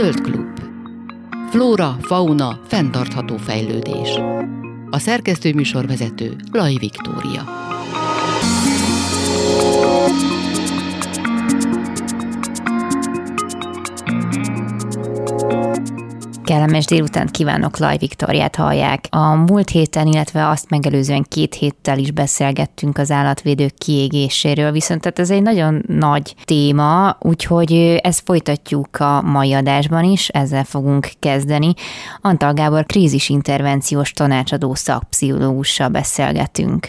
Zöld klub. Flóra, fauna, fenntartható fejlődés. A szerkesztő műsorvezető Laj Viktória. Kellemes délután kívánok, Laj Viktoriát hallják. A múlt héten, illetve azt megelőzően két héttel is beszélgettünk az állatvédők kiégéséről, viszont tehát ez egy nagyon nagy téma, úgyhogy ezt folytatjuk a mai adásban is, ezzel fogunk kezdeni. Antal Gábor krízisintervenciós tanácsadó szakpszichológussal beszélgetünk.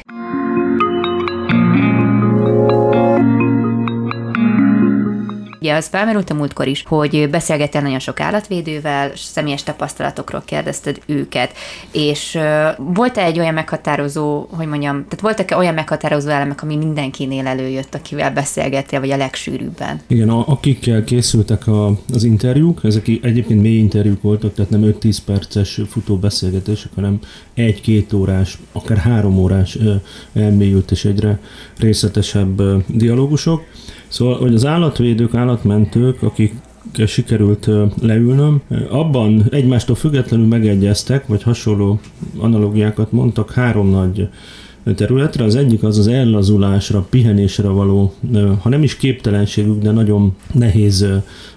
Ugye az felmerült a múltkor is, hogy beszélgettél nagyon sok állatvédővel, személyes tapasztalatokról kérdezted őket, és volt-e egy olyan meghatározó, hogy mondjam, tehát voltak-e olyan meghatározó elemek, ami mindenkinél előjött, akivel beszélgettél, vagy a legsűrűbben? Igen, a, akikkel készültek a, az interjúk, ezek egyébként mély interjúk voltak, tehát nem 5-10 perces futó beszélgetések, hanem egy-két órás, akár három órás elmélyült és egyre részletesebb dialógusok. Szóval, hogy az állatvédők, állatmentők, akik sikerült leülnöm. Abban egymástól függetlenül megegyeztek, vagy hasonló analógiákat mondtak három nagy területre. Az egyik az az ellazulásra, pihenésre való, ha nem is képtelenségük, de nagyon nehéz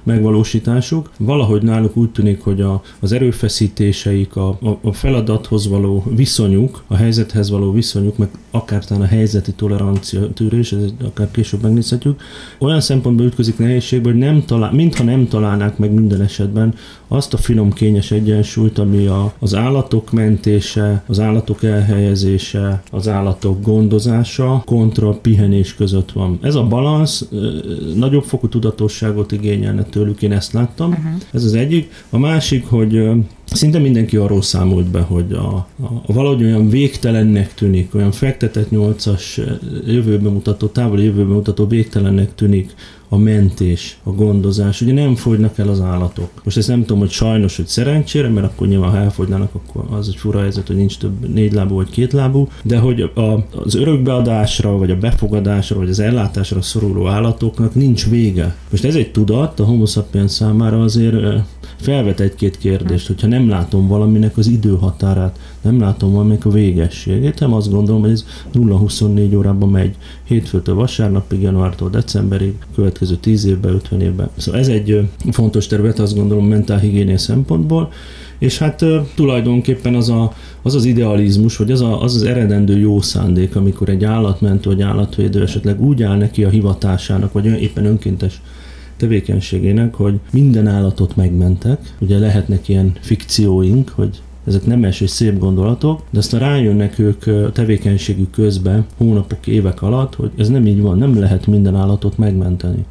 megvalósításuk. Valahogy náluk úgy tűnik, hogy a, az erőfeszítéseik, a, a feladathoz való viszonyuk, a helyzethez való viszonyuk, meg akár a helyzeti tolerancia tűrés, ez akár később megnézhetjük, olyan szempontból ütközik nehézségbe, hogy nem talál, mintha nem találnák meg minden esetben azt a finom kényes egyensúlyt, ami a, az állatok mentése, az állatok elhelyezése, az állatok gondozása kontra pihenés között van. Ez a balansz nagyobb fokú tudatosságot igényelne tőlük, én ezt láttam. Uh-huh. Ez az egyik. A másik, hogy szinte mindenki arról számolt be, hogy a, a, a valahogy olyan végtelennek tűnik, olyan fektetett nyolcas jövőben mutató, távoli jövőben mutató végtelennek tűnik a mentés, a gondozás. Ugye nem fogynak el az állatok. Most ezt nem tudom, hogy sajnos, hogy szerencsére, mert akkor nyilván ha elfogynának, akkor az egy fura helyzet, hogy nincs több négy lábú vagy két lábú, de hogy a, az örökbeadásra, vagy a befogadásra, vagy az ellátásra szoruló állatoknak nincs vége. Most ez egy tudat, a homo sapiens számára azért felvet egy-két kérdést, hogyha nem látom valaminek az időhatárát, nem látom valaminek a végességét, nem azt gondolom, hogy ez 0-24 órában megy hétfőtől vasárnapig, januártól decemberig, következő 10 évben, 50 évben. Szóval ez egy fontos terület, azt gondolom mentálhigiénia szempontból, és hát tulajdonképpen az a, az, az idealizmus, vagy az, a, az az eredendő jó szándék, amikor egy állatmentő vagy állatvédő esetleg úgy áll neki a hivatásának, vagy éppen önkéntes tevékenységének, hogy minden állatot megmentek. Ugye lehetnek ilyen fikcióink, hogy ezek nemes és szép gondolatok, de aztán rájönnek ők a tevékenységük közben hónapok, évek alatt, hogy ez nem így van, nem lehet minden állatot megmenteni.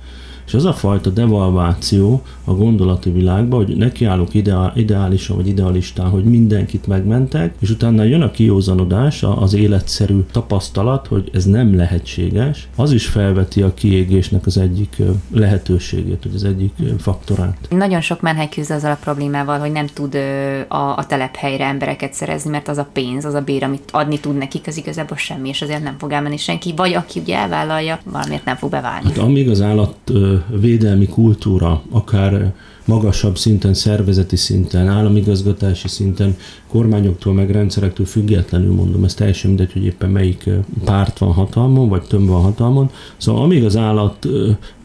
És az a fajta devalváció a gondolati világban, hogy nekiállok ideál, ideálisan vagy idealistán, hogy mindenkit megmentek, és utána jön a kiózanodás, az életszerű tapasztalat, hogy ez nem lehetséges, az is felveti a kiégésnek az egyik lehetőségét, vagy az egyik faktorát. Nagyon sok menhely küzd azzal a problémával, hogy nem tud a, a telephelyre embereket szerezni, mert az a pénz, az a bér, amit adni tud nekik, az igazából semmi, és azért nem fog elmenni senki, vagy aki ugye elvállalja, valamiért nem fog beválni. Hát amíg az állat védelmi kultúra, akár magasabb szinten, szervezeti szinten, államigazgatási szinten, kormányoktól meg rendszerektől függetlenül mondom, ez teljesen mindegy, hogy éppen melyik párt van hatalmon, vagy több van hatalmon. Szóval amíg az állat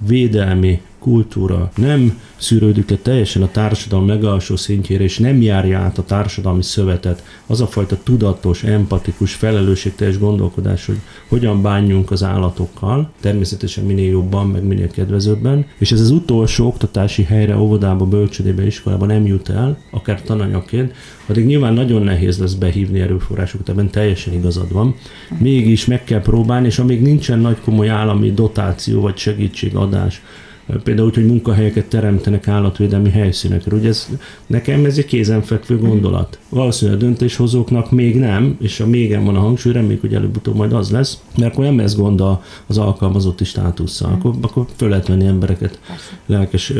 védelmi kultúra nem szűrődik le teljesen a társadalom legalsó szintjére, és nem járja át a társadalmi szövetet, az a fajta tudatos, empatikus, felelősségteljes gondolkodás, hogy hogyan bánjunk az állatokkal, természetesen minél jobban, meg minél kedvezőbben, és ez az utolsó oktatási helyre, óvodába, bölcsödébe, iskolába nem jut el, akár tananyagként, addig nyilván nagyon nehéz lesz behívni erőforrásokat, ebben teljesen igazad van. Mégis meg kell próbálni, és amíg nincsen nagy komoly állami dotáció vagy segítségadás, például úgy, hogy munkahelyeket teremtenek állatvédelmi helyszínekre. Ugye ez, nekem ez egy kézenfekvő gondolat. Valószínűleg a döntéshozóknak még nem, és a mégen van a hangsúly, reméljük, hogy előbb-utóbb majd az lesz, mert akkor nem ez gond az alkalmazotti státusszal. Akkor, akkor föl lehet venni embereket, lelkes,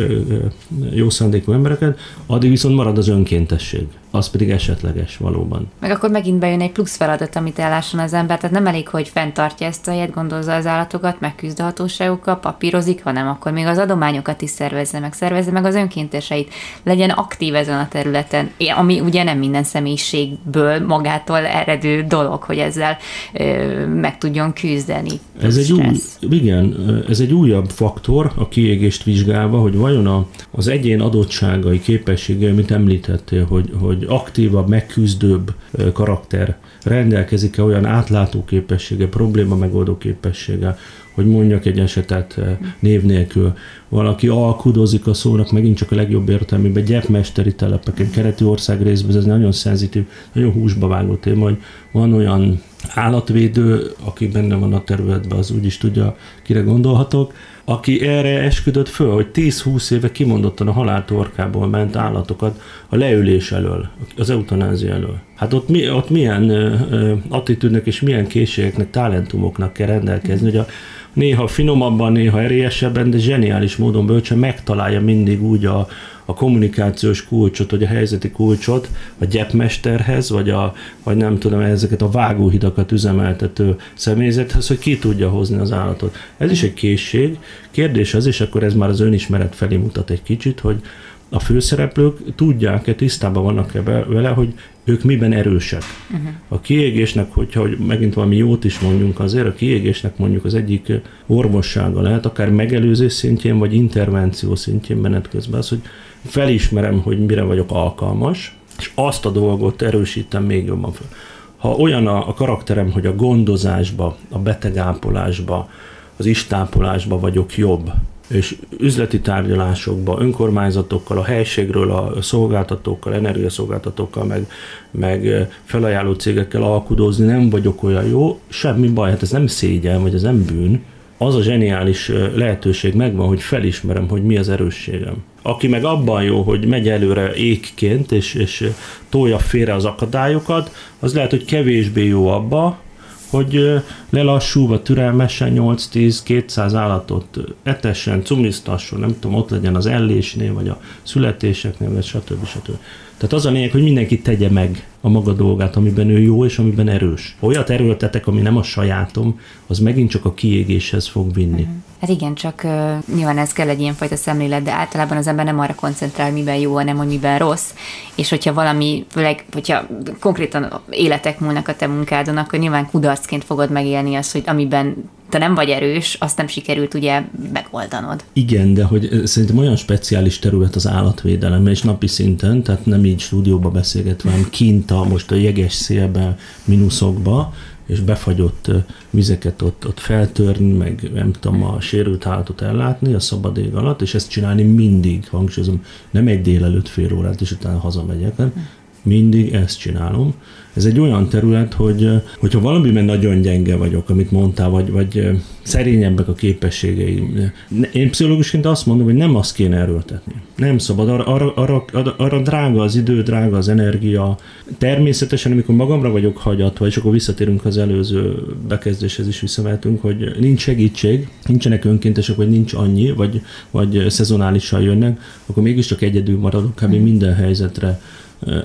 jó szándékú embereket, addig viszont marad az önkéntesség. Az pedig esetleges valóban. Meg akkor megint bejön egy plusz feladat, amit ellásson az ember, tehát nem elég, hogy fenntartja ezt a helyet, gondozza az állatokat, megküzd a hatóságokkal, papírozik, hanem akkor még az adományokat is szervezze meg, szervezze meg az önkénteseit, legyen aktív ezen a területen, ami ugye nem minden személyiségből magától eredő dolog, hogy ezzel ö, meg tudjon küzdeni. Ez egy új, igen, ez egy újabb faktor a kiégést vizsgálva, hogy vajon a, az egyén adottságai, képességei, amit említettél, hogy, hogy aktívabb, megküzdőbb karakter rendelkezik-e olyan átlátó képessége, probléma megoldó képessége, hogy mondjak egy esetet név nélkül. Valaki alkudozik a szónak, megint csak a legjobb értelmében, gyepmesteri telepeken, kereti ország részben, ez nagyon szenzitív, nagyon húsba vágó téma, hogy van olyan állatvédő, aki benne van a területben, az úgyis tudja, kire gondolhatok, aki erre esküdött föl, hogy 10-20 éve kimondottan a haláltorkából ment állatokat a leülés elől, az eutanázia elől. Hát ott, mi, ott milyen uh, attitűdnek és milyen készségeknek, talentumoknak kell rendelkezni, hogy a, néha finomabban, néha erélyesebben, de zseniális módon bölcsen megtalálja mindig úgy a, a kommunikációs kulcsot, vagy a helyzeti kulcsot a gyepmesterhez, vagy, a, vagy nem tudom, ezeket a vágóhidakat üzemeltető személyzethez, hogy ki tudja hozni az állatot. Ez is egy készség. Kérdés az, és akkor ez már az önismeret felé mutat egy kicsit, hogy a főszereplők tudják-e, tisztában vannak-e vele, hogy ők miben erősek. Uh-huh. A kiégésnek, hogyha hogy megint valami jót is mondjunk, azért a kiégésnek mondjuk az egyik orvossága lehet, akár megelőzés szintjén, vagy intervenció szintjén menet közben az, hogy felismerem, hogy mire vagyok alkalmas, és azt a dolgot erősítem még jobban fel. Ha olyan a, a karakterem, hogy a gondozásba, a betegápolásba, az istápolásba vagyok jobb, és üzleti tárgyalásokba, önkormányzatokkal, a helységről, a szolgáltatókkal, energiaszolgáltatókkal, meg, meg felajánló cégekkel alkudozni nem vagyok olyan jó, semmi baj, hát ez nem szégyen, vagy ez nem bűn, az a zseniális lehetőség megvan, hogy felismerem, hogy mi az erősségem. Aki meg abban jó, hogy megy előre ékként, és, és tolja félre az akadályokat, az lehet, hogy kevésbé jó abba, hogy lelassulva, türelmesen 8-10-200 állatot etessen, cumisztasson, nem tudom, ott legyen az ellésnél, vagy a születéseknél, vagy stb. stb. Tehát az a lényeg, hogy mindenki tegye meg a maga dolgát, amiben ő jó és amiben erős. Olyat erőltetek, ami nem a sajátom, az megint csak a kiégéshez fog vinni. Uh-huh. Hát igen, csak uh, nyilván ez kell egy ilyenfajta szemlélet, de általában az ember nem arra koncentrál, miben jó, hanem hogy miben rossz. És hogyha valami, főleg, hogyha konkrétan életek múlnak a te munkádon, akkor nyilván kudarcként fogod megélni azt, hogy amiben te nem vagy erős, azt nem sikerült ugye megoldanod. Igen, de hogy szerintem olyan speciális terület az állatvédelem, és napi szinten, tehát nem így stúdióba beszélgetve, hanem kint a, most a jeges szélbe, mínuszokba, és befagyott vizeket ott, ott feltörni, meg nem tudom, a sérült állatot ellátni a szabad ég alatt, és ezt csinálni mindig, hangsúlyozom, nem egy délelőtt fél órát, és utána hazamegyek, nem? mindig ezt csinálom. Ez egy olyan terület, hogy hogyha valamiben nagyon gyenge vagyok, amit mondtál, vagy, vagy szerényebbek a képességeim. Én pszichológusként azt mondom, hogy nem azt kéne erőltetni. Nem szabad, arra, arra, arra, arra, drága az idő, drága az energia. Természetesen, amikor magamra vagyok hagyatva, és akkor visszatérünk az előző bekezdéshez is visszavehetünk, hogy nincs segítség, nincsenek önkéntesek, vagy nincs annyi, vagy, vagy szezonálisan jönnek, akkor mégiscsak egyedül maradok kb. minden helyzetre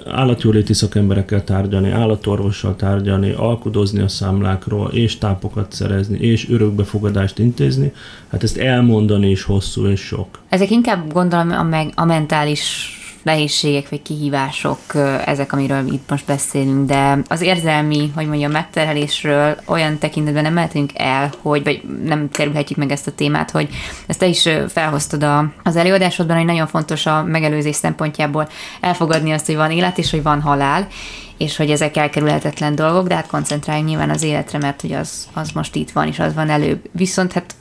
állatjóléti szakemberekkel tárgyalni, állatorvossal tárgyalni, alkudozni a számlákról, és tápokat szerezni, és örökbefogadást intézni, hát ezt elmondani is hosszú és sok. Ezek inkább gondolom a, meg, a mentális nehézségek vagy kihívások ezek, amiről itt most beszélünk, de az érzelmi, hogy mondjam, megterhelésről olyan tekintetben nem mehetünk el, hogy, vagy nem kerülhetjük meg ezt a témát, hogy ezt te is felhoztad a, az előadásodban, hogy nagyon fontos a megelőzés szempontjából elfogadni azt, hogy van élet és hogy van halál, és hogy ezek elkerülhetetlen dolgok, de hát koncentráljunk nyilván az életre, mert hogy az, az most itt van, és az van előbb. Viszont hát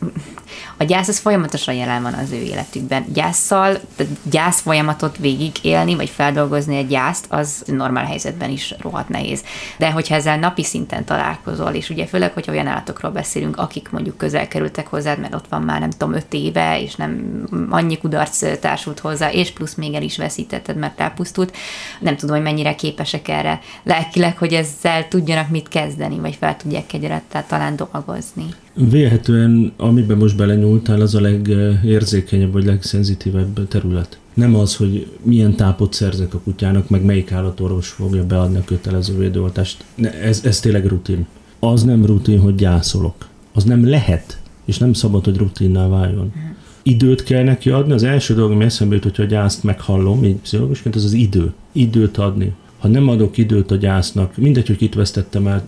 a gyász az folyamatosan jelen van az ő életükben. Gyászsal, gyász folyamatot végig élni, vagy feldolgozni egy gyászt, az normál helyzetben is rohadt nehéz. De hogyha ezzel napi szinten találkozol, és ugye főleg, hogyha olyan állatokról beszélünk, akik mondjuk közel kerültek hozzád, mert ott van már nem tudom, öt éve, és nem annyi kudarc társult hozzá, és plusz még el is veszítetted, mert elpusztult. Nem tudom, hogy mennyire képesek erre lelkileg, hogy ezzel tudjanak mit kezdeni, vagy fel tudják egyáltalán talán dolgozni. Vélhetően, amiben most belenyúltál, az a legérzékenyebb vagy legszenzitívebb terület. Nem az, hogy milyen tápot szerzek a kutyának, meg melyik állatorvos fogja beadni a kötelező védőoltást. Ez, ez tényleg rutin. Az nem rutin, hogy gyászolok. Az nem lehet, és nem szabad, hogy rutinná váljon. Időt kell neki adni. Az első dolog, ami eszembe jut, hogyha a gyászt meghallom, így pszichológusként, az az idő. Időt adni ha nem adok időt a gyásznak, mindegy, hogy itt vesztettem el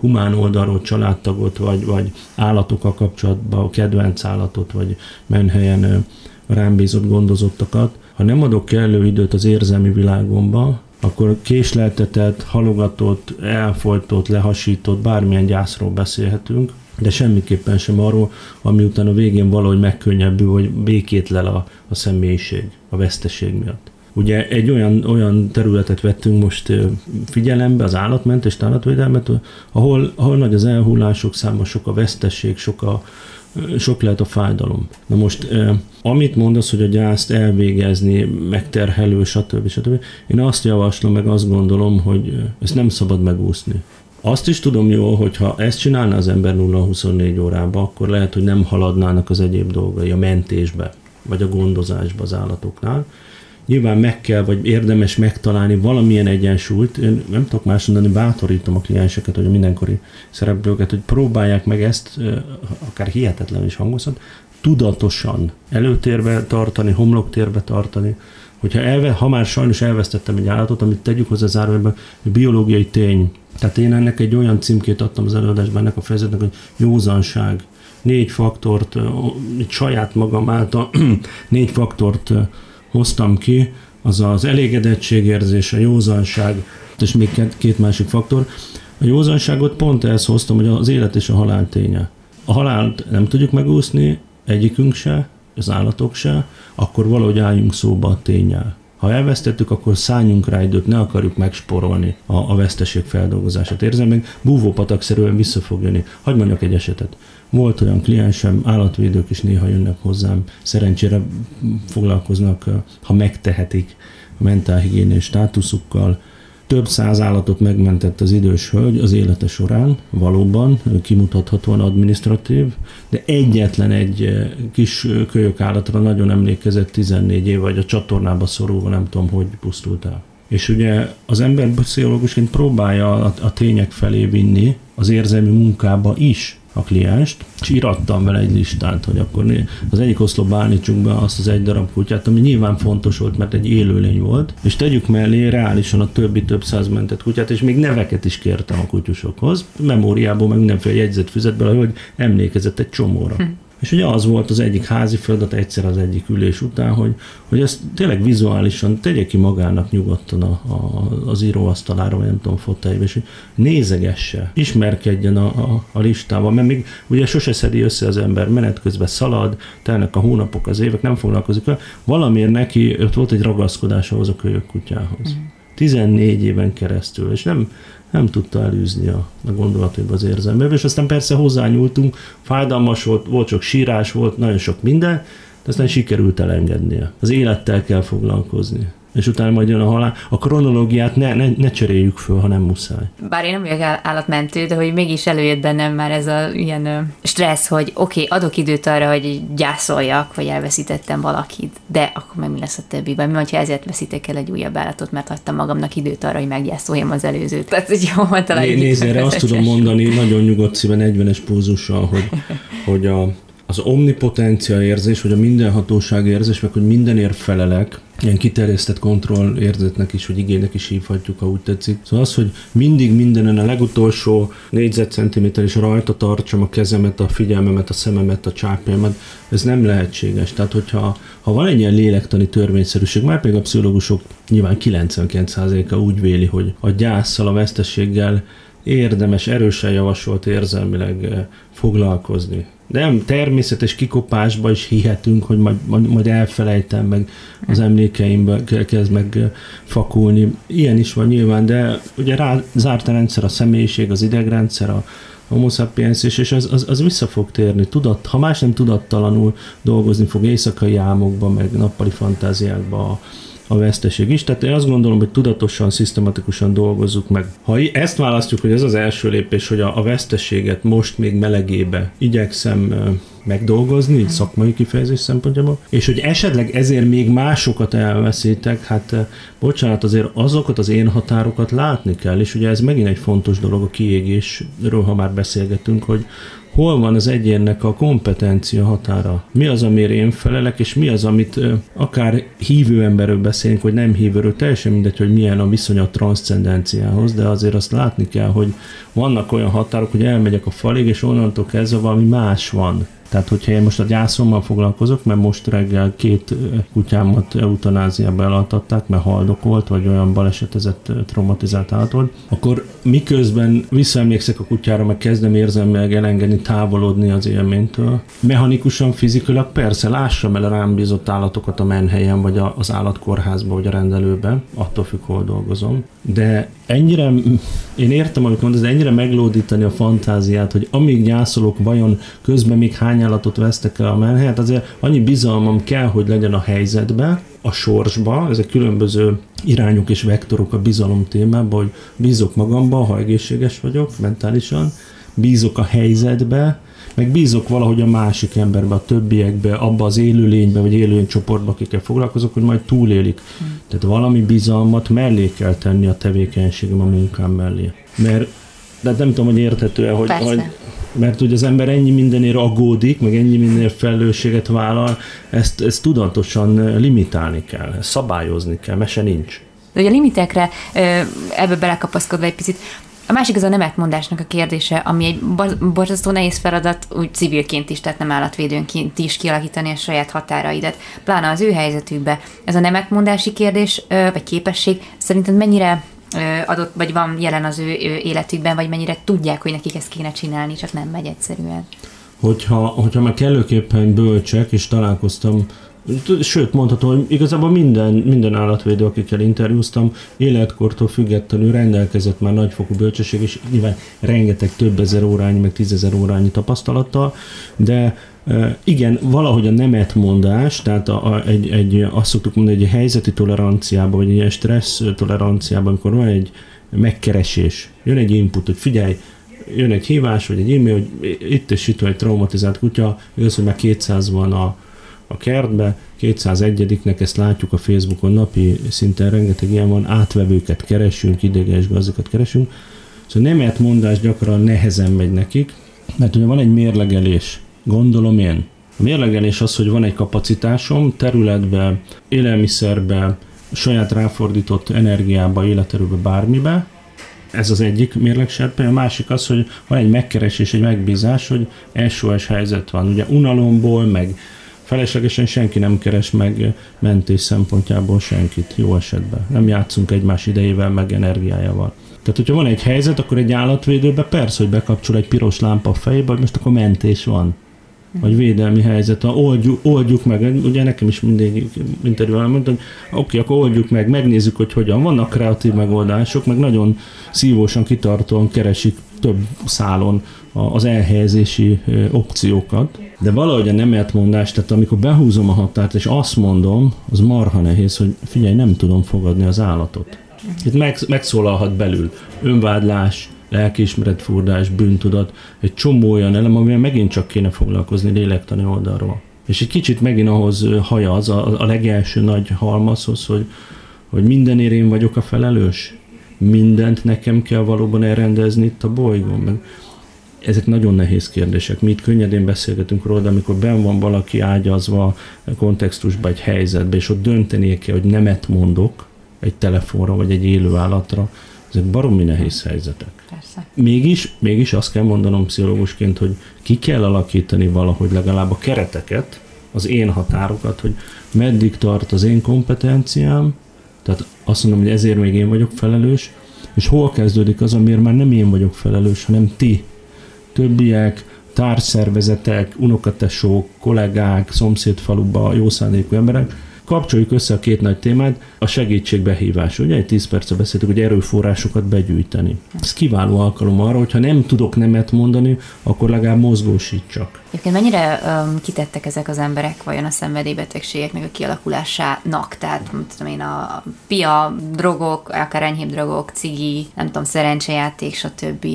humán oldalról családtagot, vagy, vagy állatokkal kapcsolatban a kedvenc állatot, vagy menhelyen rám bízott gondozottakat, ha nem adok kellő időt az érzelmi világomba, akkor késleltetett, halogatott, elfolytott, lehasított, bármilyen gyászról beszélhetünk, de semmiképpen sem arról, ami után a végén valahogy megkönnyebbül, hogy békét lel a, a személyiség, a veszteség miatt. Ugye egy olyan, olyan területet vettünk most figyelembe, az állatmentést, állatvédelmet, ahol, ahol nagy az elhullások száma, sok a vesztesség, sok, a, sok lehet a fájdalom. Na most, amit mondasz, hogy a gyászt elvégezni, megterhelő, stb. stb. Én azt javaslom, meg azt gondolom, hogy ezt nem szabad megúszni. Azt is tudom jól, hogy ha ezt csinálna az ember 0-24 órába, akkor lehet, hogy nem haladnának az egyéb dolgai a mentésbe, vagy a gondozásba az állatoknál nyilván meg kell, vagy érdemes megtalálni valamilyen egyensúlyt. Én nem tudok más mondani, bátorítom a klienseket, hogy a mindenkori szereplőket, hogy próbálják meg ezt, akár hihetetlen is hangozhat, tudatosan előtérbe tartani, homloktérbe tartani, hogyha elve, ha már sajnos elvesztettem egy állatot, amit tegyük hozzá zárójelben, biológiai tény. Tehát én ennek egy olyan címkét adtam az előadásban ennek a fejezetnek, hogy józanság. Négy faktort, egy saját magam által négy faktort hoztam ki, az az elégedettségérzés, a józanság, és még két másik faktor. A józanságot pont ehhez hoztam, hogy az élet és a halál ténye. A halált nem tudjuk megúszni, egyikünk se, az állatok se, akkor valahogy álljunk szóba a tényel. Ha elvesztettük, akkor szálljunk rá időt, ne akarjuk megsporolni a, a veszteség feldolgozását. Érzem, még búvópatakszerűen vissza fog jönni. Hagy mondjak egy esetet. Volt olyan kliensem, állatvédők is néha jönnek hozzám, szerencsére foglalkoznak, ha megtehetik, a mentálhigiénés státuszukkal. Több száz állatot megmentett az idős hölgy az élete során, valóban kimutathatóan administratív, de egyetlen egy kis kölyök állatra nagyon emlékezett 14 év, vagy a csatornába szorulva nem tudom, hogy pusztult el. És ugye az ember pszichológusként próbálja a, a tények felé vinni az érzelmi munkába is a klienst, és írattam vele egy listát, hogy akkor az egyik oszlopba állítsunk be azt az egy darab kutyát, ami nyilván fontos volt, mert egy élőlény volt, és tegyük mellé reálisan a többi több száz mentett kutyát, és még neveket is kértem a kutyusokhoz, memóriából, meg mindenféle jegyzetfüzetből, hogy emlékezett egy csomóra. Hm. És ugye az volt az egyik házi feladat egyszer az egyik ülés után, hogy, hogy ezt tényleg vizuálisan tegye ki magának nyugodtan a, a, az íróasztalára, vagy nem tudom, fotájébe, és hogy nézegesse, ismerkedjen a, a, a listával, mert még ugye sose szedi össze az ember, menet közben szalad, telnek a hónapok, az évek, nem foglalkozik vele, valamiért neki ott volt egy ragaszkodás ahhoz a kölyök kutyához. Mm. 14 éven keresztül, és nem, nem tudta elűzni a, a gondolataiba az érzelmébe, és aztán persze hozzányúltunk, fájdalmas volt, volt sok sírás, volt nagyon sok minden, de aztán sikerült elengednie. Az élettel kell foglalkozni és utána majd jön a halál. A kronológiát ne, ne, ne cseréljük föl, ha nem muszáj. Bár én nem vagyok állatmentő, de hogy mégis előjött bennem már ez a ilyen stressz, hogy oké, okay, adok időt arra, hogy gyászoljak, vagy elveszítettem valakit, de akkor meg mi lesz a többiben? Mi, ha ezért veszítek el egy újabb állatot, mert hagytam magamnak időt arra, hogy meggyászoljam az előzőt. Tehát, hogy jó, talán Nézd, erre azt tudom mondani, nagyon nyugodt szíven, 40-es pózussal, hogy, hogy a, az omnipotencia érzés, vagy a mindenhatóság érzés, meg hogy mindenért felelek, ilyen kiterjesztett kontroll érzetnek is, vagy igénynek is hívhatjuk, ha úgy tetszik. Szóval az, hogy mindig mindenen a legutolsó négyzetcentiméter is rajta tartsam a kezemet, a figyelmemet, a szememet, a csápjámat, ez nem lehetséges. Tehát, hogyha ha van egy ilyen lélektani törvényszerűség, már még a pszichológusok nyilván 99%-a úgy véli, hogy a gyászsal, a vesztességgel érdemes, erősen javasolt érzelmileg eh, foglalkozni nem természetes kikopásba is hihetünk, hogy majd, majd, majd elfelejtem, meg az emlékeimbe kezd meg fakulni. Ilyen is van nyilván, de ugye rá zárt a rendszer a személyiség, az idegrendszer, a homo sapiens, és, az, az, az vissza fog térni. Tudat, ha más nem tudattalanul dolgozni fog éjszakai álmokban, meg nappali fantáziákban, a veszteség is. Tehát én azt gondolom, hogy tudatosan, szisztematikusan dolgozzuk meg. Ha ezt választjuk, hogy ez az első lépés, hogy a, a veszteséget most még melegébe igyekszem megdolgozni, mm. szakmai kifejezés szempontjából, és hogy esetleg ezért még másokat elveszítek, hát bocsánat, azért azokat az én határokat látni kell, és ugye ez megint egy fontos dolog a kiégésről, ha már beszélgetünk, hogy hol van az egyénnek a kompetencia határa? Mi az, amire én felelek, és mi az, amit akár hívő emberről beszélünk, vagy nem hívőről, teljesen mindegy, hogy milyen a viszony a transzcendenciához, de azért azt látni kell, hogy vannak olyan határok, hogy elmegyek a falig, és onnantól kezdve valami más van. Tehát, hogyha én most a gyászommal foglalkozok, mert most reggel két kutyámat eutanáziába elaltatták, mert haldokolt, vagy olyan balesetezett, traumatizált állat volt, akkor miközben visszaemlékszek a kutyára, meg kezdem érzelmileg elengedni, távolodni az élménytől. Mechanikusan, fizikailag persze lássam el a rám bízott állatokat a menhelyen, vagy az állatkórházba, vagy a rendelőbe, attól függ, hol dolgozom. De ennyire, én értem, mondasz, de ennyire meglódítani a fantáziát, hogy amíg gyászolok, vajon közben még hány állatot vesztek el a menhelyet, azért annyi bizalmam kell, hogy legyen a helyzetbe, a sorsba, ezek különböző irányok és vektorok a bizalom témában, hogy bízok magamba, ha egészséges vagyok mentálisan, bízok a helyzetbe, meg bízok valahogy a másik emberbe, a többiekbe, abba az élőlénybe, vagy élőlénycsoportba, akikkel foglalkozok, hogy majd túlélik. Hmm. Tehát valami bizalmat mellé kell tenni a tevékenységem a munkám mellé. Mert de nem tudom, hogy érthető-e, hogy, hogy mert ugye az ember ennyi mindenért aggódik, meg ennyi mindenért felelősséget vállal, ezt, ezt tudatosan limitálni kell, szabályozni kell, mese nincs. De ugye a limitekre ebbe belekapaszkodva egy picit, a másik az a nemetmondásnak a kérdése, ami egy borzasztó nehéz feladat, úgy civilként is, tehát nem állatvédőnként is kialakítani a saját határaidat, pláne az ő helyzetükbe. Ez a nemetmondási kérdés, vagy képesség szerinted mennyire adott, vagy van jelen az ő életükben, vagy mennyire tudják, hogy nekik ezt kéne csinálni, csak nem megy egyszerűen. Hogyha, hogyha már kellőképpen bölcsek, és találkoztam Sőt, mondhatom, hogy igazából minden, minden állatvédő, akikkel interjúztam, életkortól függetlenül rendelkezett már nagyfokú bölcsesség, és nyilván rengeteg több ezer órányi, meg tízezer órányi tapasztalattal, de igen, valahogy a nemetmondás, tehát a, a, egy, egy, azt szoktuk mondani, egy helyzeti toleranciában, vagy egy stressz toleranciában, amikor van egy megkeresés, jön egy input, hogy figyelj, jön egy hívás, vagy egy e-mail, hogy itt és itt egy traumatizált kutya, igaz, hogy már 200 van a, a kertbe, 201-nek ezt látjuk a Facebookon, napi szinten rengeteg ilyen van, átvevőket keresünk, ideges gazdakat keresünk, szóval nemet mondás gyakran nehezen megy nekik, mert ugye van egy mérlegelés, gondolom én. A mérlegelés az, hogy van egy kapacitásom területbe, élelmiszerbe, saját ráfordított energiába, életerőbe, bármibe, ez az egyik mérlegserpe, a másik az, hogy van egy megkeresés, egy megbízás, hogy SOS helyzet van. Ugye unalomból, meg feleslegesen senki nem keres meg mentés szempontjából senkit, jó esetben. Nem játszunk egymás idejével, meg energiájával. Tehát, hogyha van egy helyzet, akkor egy állatvédőbe persze, hogy bekapcsol egy piros lámpa a fejébe, hogy most akkor mentés van vagy védelmi helyzet, ha oldjuk, oldjuk meg, ugye nekem is mindig interjúval mondtam, hogy oké, akkor oldjuk meg, megnézzük, hogy hogyan. Vannak kreatív megoldások, meg nagyon szívósan, kitartóan keresik több szálon az elhelyezési opciókat, de valahogy a nemet mondás, tehát amikor behúzom a határt, és azt mondom, az marha nehéz, hogy figyelj, nem tudom fogadni az állatot. Itt meg, megszólalhat belül önvádlás, lelkiismeretfordás, bűntudat, egy csomó olyan elem, amivel megint csak kéne foglalkozni lélektani oldalról. És egy kicsit megint ahhoz hajaz, a, a legelső nagy halmazhoz, hogy, hogy mindenért én vagyok a felelős, mindent nekem kell valóban elrendezni itt a bolygón. Meg ezek nagyon nehéz kérdések. Mi itt könnyedén beszélgetünk róla, de amikor ben van valaki ágyazva kontextusba, egy helyzetbe, és ott döntenie kell, hogy nemet mondok egy telefonra, vagy egy élő állatra, ezek baromi nehéz helyzetek. Persze. Mégis, mégis azt kell mondanom pszichológusként, hogy ki kell alakítani valahogy legalább a kereteket, az én határokat, hogy meddig tart az én kompetenciám, tehát azt mondom, hogy ezért még én vagyok felelős, és hol kezdődik az, amiért már nem én vagyok felelős, hanem ti, többiek, társszervezetek, unokatesók, kollégák, szomszédfaluba, jó szándékú emberek, Kapcsoljuk össze a két nagy témát, a segítségbehívás. Ugye egy 10 perce beszéltük, hogy erőforrásokat begyűjteni. Ez kiváló alkalom arra, hogyha nem tudok nemet mondani, akkor legalább mozgósítsak. Egyébként mennyire um, kitettek ezek az emberek vajon a szenvedélybetegségeknek a kialakulásának? Tehát, tudom én, a pia, drogok, akár enyhébb drogok, cigi, nem tudom, szerencsejáték, stb.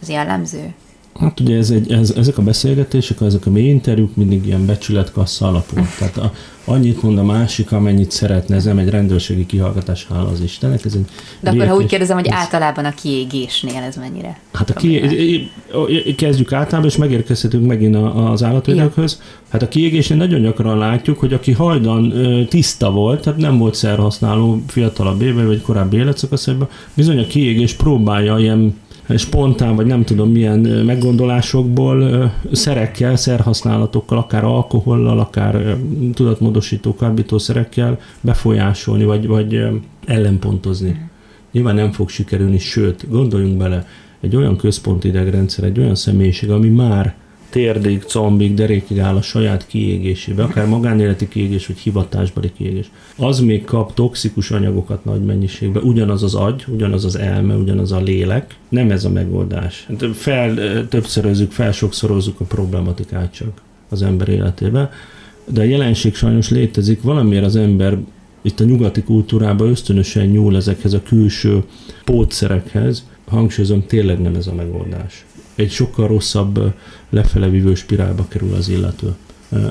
Az jellemző? Hát ugye ez egy, ez, ezek a beszélgetések, ezek a mély interjúk mindig ilyen becsületkassa alapú. Tehát a, annyit mond a másik, amennyit szeretne, ez nem egy rendőrségi kihallgatás, hála az Istennek. Ez egy De akkor, ha úgy kérdezem, hogy ez... általában a kiégésnél ez mennyire? Hát a ki... kezdjük általában, és megérkezhetünk megint az állatvédőkhöz. Hát a kiégésnél nagyon gyakran látjuk, hogy aki hajdan tiszta volt, tehát nem volt szerhasználó fiatalabb éve, vagy korábbi életszakaszában, bizony a kiégés próbálja ilyen spontán, vagy nem tudom milyen meggondolásokból szerekkel, szerhasználatokkal, akár alkohollal, akár tudatmódosító kábítószerekkel befolyásolni, vagy, vagy ellenpontozni. Nyilván nem fog sikerülni, sőt, gondoljunk bele, egy olyan központi idegrendszer, egy olyan személyiség, ami már térdig, combig, derékig áll a saját kiégésébe, akár magánéleti kiégés, vagy hivatásbeli kiégés. Az még kap toxikus anyagokat nagy mennyiségben, ugyanaz az agy, ugyanaz az elme, ugyanaz a lélek. Nem ez a megoldás. Fel, többszörözzük, felsokszorozzuk a problematikát csak az ember életébe. De a jelenség sajnos létezik, valamiért az ember itt a nyugati kultúrában ösztönösen nyúl ezekhez a külső pótszerekhez, hangsúlyozom, tényleg nem ez a megoldás egy sokkal rosszabb lefelevívő spirálba kerül az illető.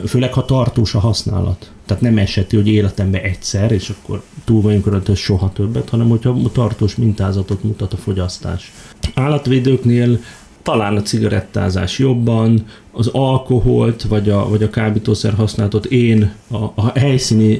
Főleg, ha tartós a használat. Tehát nem eseti, hogy életemben egyszer, és akkor túl vagyunk rajta, soha többet, hanem hogyha tartós mintázatot mutat a fogyasztás. Állatvédőknél talán a cigarettázás jobban, az alkoholt vagy a, vagy a kábítószer használatot én a, a helyszíni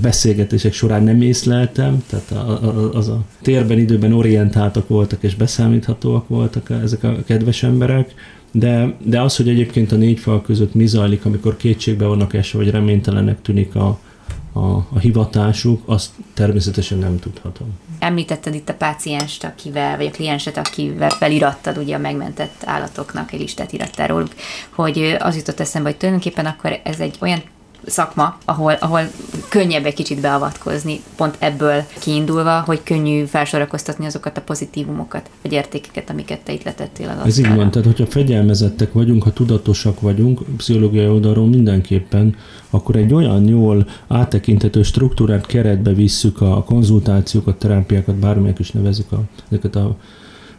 beszélgetések során nem észleltem, tehát a, a, az a térben, időben orientáltak voltak és beszámíthatóak voltak ezek a kedves emberek, de, de az, hogy egyébként a négy fal között mi zajlik, amikor kétségbe vannak esve, vagy reménytelenek tűnik a, a, a hivatásuk, azt természetesen nem tudhatom. Említetted itt a pácienst, akivel, vagy a klienset, akivel felirattad ugye a megmentett állatoknak, egy listát irattál róluk, hogy az jutott eszembe, hogy tulajdonképpen akkor ez egy olyan szakma, ahol, ahol könnyebb egy kicsit beavatkozni, pont ebből kiindulva, hogy könnyű felsorakoztatni azokat a pozitívumokat, vagy értékeket, amiket te itt letettél az Ez így van, tehát hogyha fegyelmezettek vagyunk, ha tudatosak vagyunk, pszichológiai oldalról mindenképpen, akkor egy olyan jól áttekintető struktúrát keretbe visszük a konzultációkat, terápiákat, bármilyen is nevezik a, ezeket a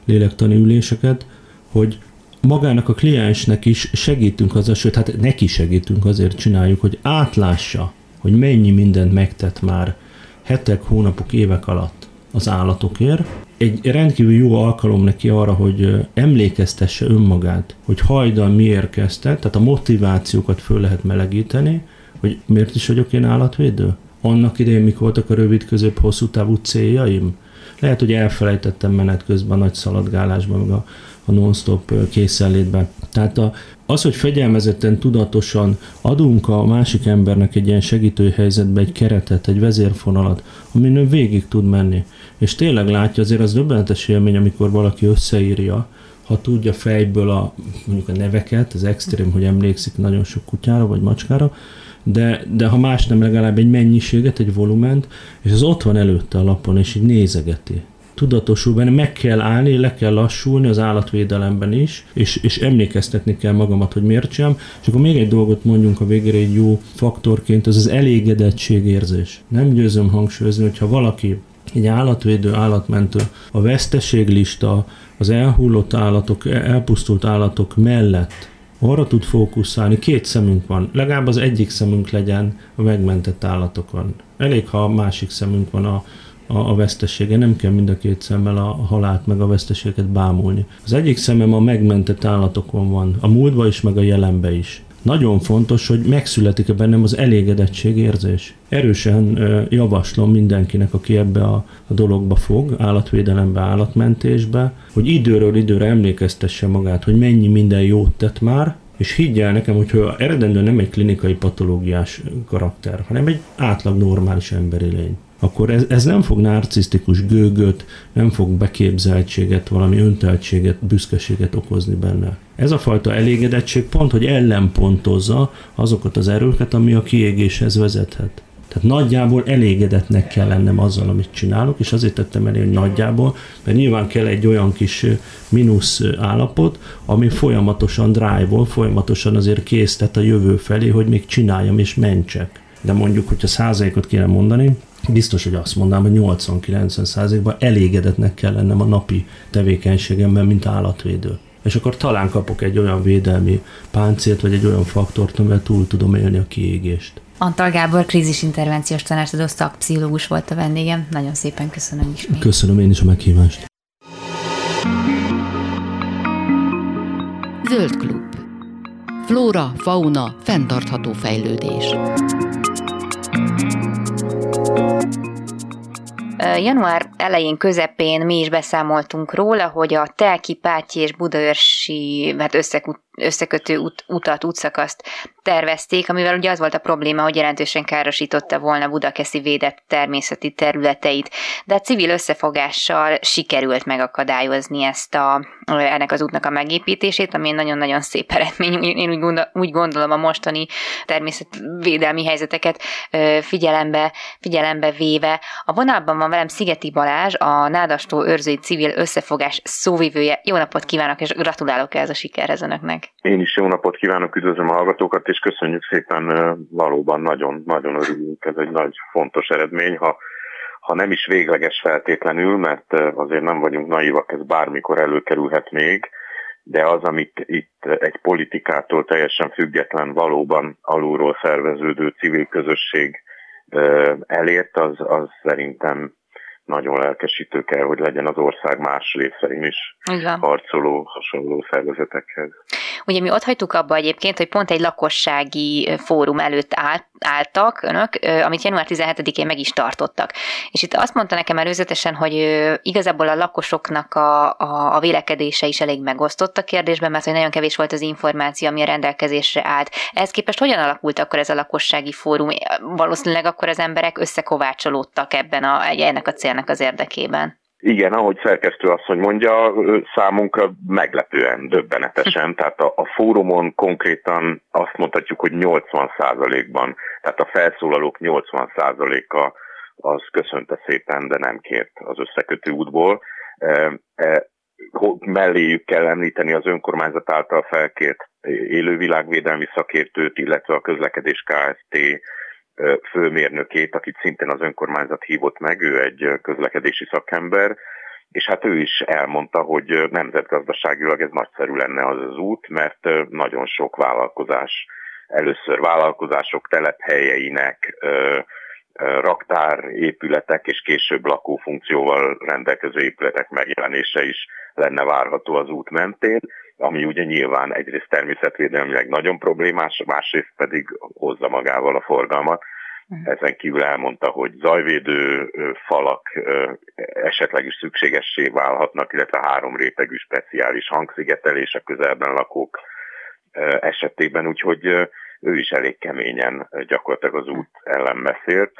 lélektani üléseket, hogy magának a kliensnek is segítünk az, sőt, hát neki segítünk, azért csináljuk, hogy átlássa, hogy mennyi mindent megtett már hetek, hónapok, évek alatt az állatokért. Egy rendkívül jó alkalom neki arra, hogy emlékeztesse önmagát, hogy hajdan miért kezdte, tehát a motivációkat föl lehet melegíteni, hogy miért is vagyok én állatvédő? Annak idején mik voltak a rövid, közép, hosszú távú céljaim? Lehet, hogy elfelejtettem menet közben a nagy szaladgálásban, meg a a non-stop készenlétben. Tehát a, az, hogy fegyelmezetten, tudatosan adunk a másik embernek egy ilyen segítő helyzetbe egy keretet, egy vezérfonalat, amin ő végig tud menni. És tényleg látja, azért az döbbenetes élmény, amikor valaki összeírja, ha tudja fejből a, mondjuk a neveket, az extrém, hogy emlékszik nagyon sok kutyára vagy macskára, de, de ha más nem, legalább egy mennyiséget, egy volument, és az ott van előtte a lapon, és így nézegeti tudatosul benne, meg kell állni, le kell lassulni az állatvédelemben is, és, és emlékeztetni kell magamat, hogy miért sem. És akkor még egy dolgot mondjunk a végére egy jó faktorként, az az elégedettségérzés. Nem győzöm hangsúlyozni, hogyha valaki egy állatvédő, állatmentő, a veszteséglista, az elhullott állatok, elpusztult állatok mellett arra tud fókuszálni, két szemünk van, legalább az egyik szemünk legyen a megmentett állatokon. Elég, ha a másik szemünk van a, a, a vesztesége, nem kell mind a két szemmel a halált meg a veszteséget bámulni. Az egyik szemem a megmentett állatokon van, a múltba is, meg a jelenbe is. Nagyon fontos, hogy megszületik-e bennem az elégedettség érzés. Erősen javaslom mindenkinek, aki ebbe a, a dologba fog, állatvédelembe, állatmentésbe, hogy időről időre emlékeztesse magát, hogy mennyi minden jót tett már, és higgyel nekem, hogy eredendően nem egy klinikai patológiás karakter, hanem egy átlag normális emberi lény akkor ez, ez nem fog narcisztikus gőgöt, nem fog beképzeltséget, valami önteltséget, büszkeséget okozni benne. Ez a fajta elégedettség pont, hogy ellenpontozza azokat az erőket, ami a kiégéshez vezethet. Tehát nagyjából elégedetnek kell lennem azzal, amit csinálok, és azért tettem elé, hogy nagyjából, mert nyilván kell egy olyan kis mínusz állapot, ami folyamatosan drive folyamatosan azért késztet a jövő felé, hogy még csináljam és mentsek. De mondjuk, hogyha százalékot kéne mondani, biztos, hogy azt mondanám, hogy 80-90 százalékban elégedetnek kell lennem a napi tevékenységemben, mint állatvédő. és akkor talán kapok egy olyan védelmi páncélt, vagy egy olyan faktort, amivel túl tudom élni a kiégést. Antal Gábor, krízisintervenciós tanácsadó szakpszichológus volt a vendégem. Nagyon szépen köszönöm ismét. Köszönöm én is a meghívást. Zöld klub. Flóra, fauna, fenntartható fejlődés. Január elején, közepén mi is beszámoltunk róla, hogy a Telki, Pátyi és Budaörsi hát összekötő ut- utat, útszakaszt tervezték, amivel ugye az volt a probléma, hogy jelentősen károsította volna Budakeszi védett természeti területeit, de a civil összefogással sikerült megakadályozni ezt a, ennek az útnak a megépítését, ami nagyon-nagyon szép eredmény. Én úgy, gondol, úgy gondolom a mostani természetvédelmi helyzeteket figyelembe, figyelembe véve. A vonalban van velem Szigeti Balázs, a Nádastó őrzői civil összefogás szóvivője. Jó napot kívánok, és gratulálok ez a sikerhez önöknek. Én is jó napot kívánok, üdvözlöm a hallgatókat, és és köszönjük szépen, valóban nagyon, nagyon örülünk, ez egy nagy fontos eredmény, ha, ha nem is végleges feltétlenül, mert azért nem vagyunk naivak, ez bármikor előkerülhet még, de az, amit itt egy politikától teljesen független, valóban alulról szerveződő civil közösség elért, az, az szerintem nagyon lelkesítő kell, hogy legyen az ország más részein is Igen. harcoló hasonló szervezetekhez. Ugye mi ott hagytuk abba egyébként, hogy pont egy lakossági fórum előtt állt, álltak önök, amit január 17-én meg is tartottak. És itt azt mondta nekem előzetesen, hogy igazából a lakosoknak a, a, a vélekedése is elég megosztott a kérdésben, mert hogy nagyon kevés volt az információ, ami a rendelkezésre állt. Ehhez képest hogyan alakult akkor ez a lakossági fórum? Valószínűleg akkor az emberek összekovácsolódtak ebben a, ennek a célnak az érdekében. Igen, ahogy szerkesztő asszony mondja, számunkra meglepően, döbbenetesen. Tehát a, a fórumon konkrétan azt mondhatjuk, hogy 80%-ban, tehát a felszólalók 80%-a az köszönte szépen, de nem kért az összekötő útból. E, e, melléjük kell említeni az önkormányzat által felkért élővilágvédelmi szakértőt, illetve a közlekedés KST főmérnökét, akit szintén az önkormányzat hívott meg, ő egy közlekedési szakember, és hát ő is elmondta, hogy nemzetgazdaságilag ez nagyszerű lenne az az út, mert nagyon sok vállalkozás, először vállalkozások telephelyeinek, raktárépületek és később lakófunkcióval rendelkező épületek megjelenése is lenne várható az út mentén ami ugye nyilván egyrészt természetvédelmileg nagyon problémás, másrészt pedig hozza magával a forgalmat. Uh-huh. Ezen kívül elmondta, hogy zajvédő falak esetleg is szükségessé válhatnak, illetve három rétegű speciális hangszigetelés a közelben lakók esetében, úgyhogy ő is elég keményen gyakorlatilag az út ellen beszélt.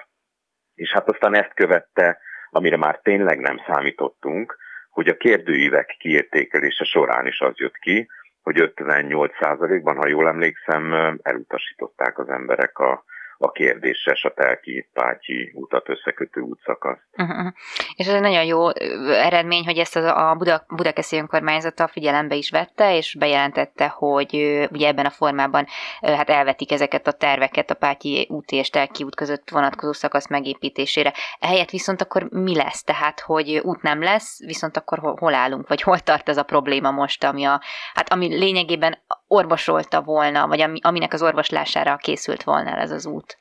És hát aztán ezt követte, amire már tényleg nem számítottunk, hogy a kérdőívek kiértékelése során is az jött ki, hogy 58%-ban, ha jól emlékszem, elutasították az emberek a, a kérdéses, a Telki-Pátyi utat összekötő útszakasz. Uh-huh. És ez egy nagyon jó eredmény, hogy ezt a Buda, Budakeszi önkormányzata figyelembe is vette, és bejelentette, hogy ugye ebben a formában hát elvetik ezeket a terveket a Pátyi út és Telki út között vonatkozó szakasz megépítésére. Ehelyett viszont akkor mi lesz? Tehát, hogy út nem lesz, viszont akkor hol állunk, vagy hol tart ez a probléma most, ami, a, hát ami lényegében orvosolta volna, vagy ami, aminek az orvoslására készült volna ez az út?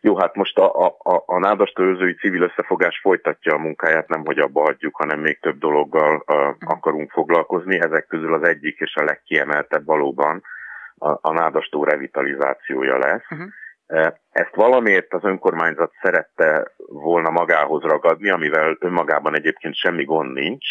Jó, hát most a, a, a Nádasta őrzői civil összefogás folytatja a munkáját, nem hogy abba hagyjuk, hanem még több dologgal uh, akarunk foglalkozni. Ezek közül az egyik és a legkiemeltebb valóban a, a Nádastó revitalizációja lesz. Uh-huh. Ezt valamiért az önkormányzat szerette volna magához ragadni, amivel önmagában egyébként semmi gond nincs,